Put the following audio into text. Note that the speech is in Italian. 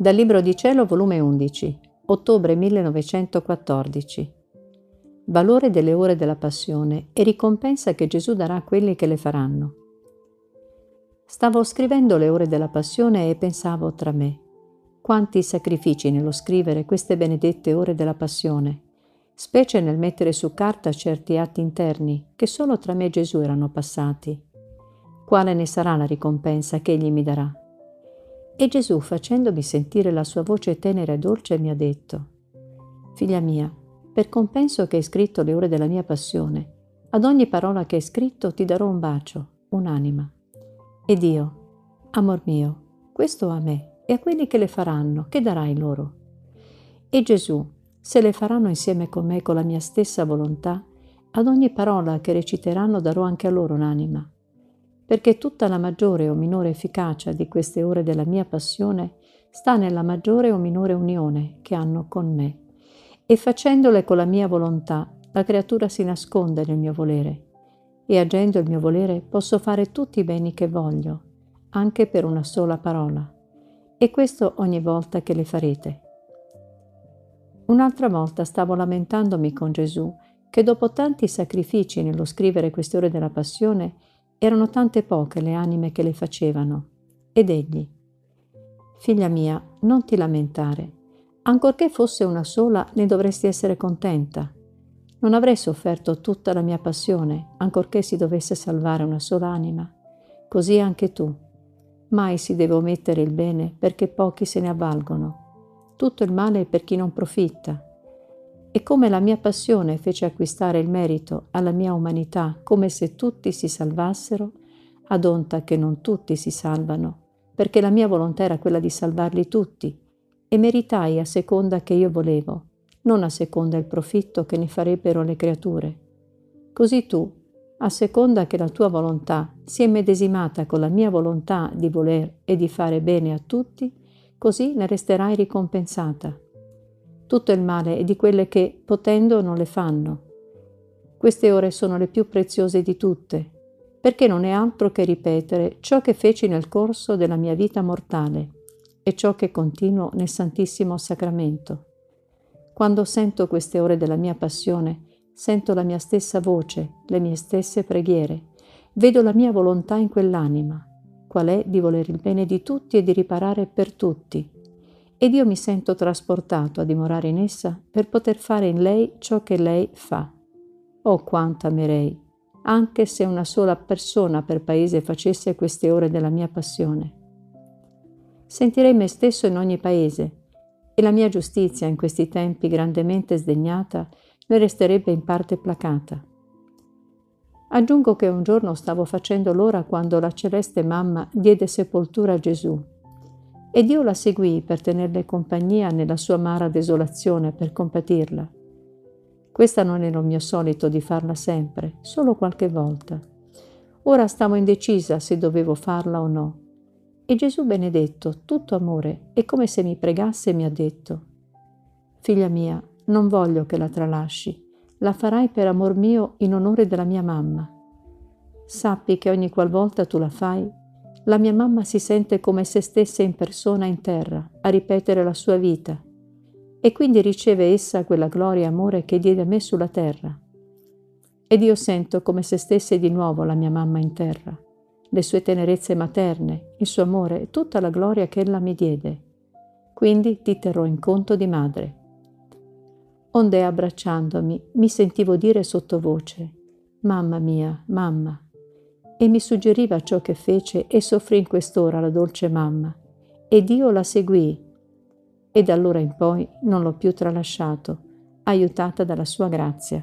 Dal Libro di Cielo, volume 11, ottobre 1914. Valore delle ore della passione e ricompensa che Gesù darà a quelli che le faranno. Stavo scrivendo le ore della passione e pensavo tra me, quanti sacrifici nello scrivere queste benedette ore della passione, specie nel mettere su carta certi atti interni che solo tra me e Gesù erano passati. Quale ne sarà la ricompensa che egli mi darà? E Gesù, facendomi sentire la sua voce tenera e dolce, mi ha detto, Figlia mia, per compenso che hai scritto le ore della mia passione, ad ogni parola che hai scritto ti darò un bacio, un'anima. Ed io, amor mio, questo a me e a quelli che le faranno, che darai loro? E Gesù, se le faranno insieme con me con la mia stessa volontà, ad ogni parola che reciteranno darò anche a loro un'anima perché tutta la maggiore o minore efficacia di queste ore della mia passione sta nella maggiore o minore unione che hanno con me. E facendole con la mia volontà, la creatura si nasconde nel mio volere. E agendo il mio volere posso fare tutti i beni che voglio, anche per una sola parola. E questo ogni volta che le farete. Un'altra volta stavo lamentandomi con Gesù che dopo tanti sacrifici nello scrivere queste ore della passione erano tante poche le anime che le facevano. Ed egli, Figlia mia, non ti lamentare. Ancorché fosse una sola, ne dovresti essere contenta. Non avrei sofferto tutta la mia passione, ancorché si dovesse salvare una sola anima. Così anche tu. Mai si deve omettere il bene perché pochi se ne avvalgono. Tutto il male è per chi non profitta e come la mia passione fece acquistare il merito alla mia umanità come se tutti si salvassero, ad onta che non tutti si salvano, perché la mia volontà era quella di salvarli tutti, e meritai a seconda che io volevo, non a seconda il profitto che ne farebbero le creature. Così tu, a seconda che la tua volontà sia immedesimata con la mia volontà di voler e di fare bene a tutti, così ne resterai ricompensata tutto il male è di quelle che, potendo, non le fanno. Queste ore sono le più preziose di tutte, perché non è altro che ripetere ciò che feci nel corso della mia vita mortale e ciò che continuo nel Santissimo Sacramento. Quando sento queste ore della mia passione, sento la mia stessa voce, le mie stesse preghiere, vedo la mia volontà in quell'anima, qual è di volere il bene di tutti e di riparare per tutti ed io mi sento trasportato a dimorare in essa per poter fare in lei ciò che lei fa. Oh quanto amerei, anche se una sola persona per paese facesse queste ore della mia passione. Sentirei me stesso in ogni paese e la mia giustizia in questi tempi grandemente sdegnata ne resterebbe in parte placata. Aggiungo che un giorno stavo facendo l'ora quando la celeste mamma diede sepoltura a Gesù ed io la seguii per tenerle compagnia nella sua amara desolazione, per compatirla. Questa non era il mio solito di farla sempre, solo qualche volta. Ora stavo indecisa se dovevo farla o no. E Gesù benedetto, tutto amore, e come se mi pregasse, mi ha detto, Figlia mia, non voglio che la tralasci, la farai per amor mio in onore della mia mamma. Sappi che ogni qualvolta tu la fai, la mia mamma si sente come se stesse in persona in terra, a ripetere la sua vita, e quindi riceve essa quella gloria e amore che diede a me sulla terra. Ed io sento come se stesse di nuovo la mia mamma in terra, le sue tenerezze materne, il suo amore e tutta la gloria che ella mi diede. Quindi ti terrò in conto di madre. Onde abbracciandomi mi sentivo dire sottovoce, Mamma mia, mamma, e mi suggeriva ciò che fece e soffrì in quest'ora la dolce mamma. Ed io la seguii e da allora in poi non l'ho più tralasciato, aiutata dalla sua grazia.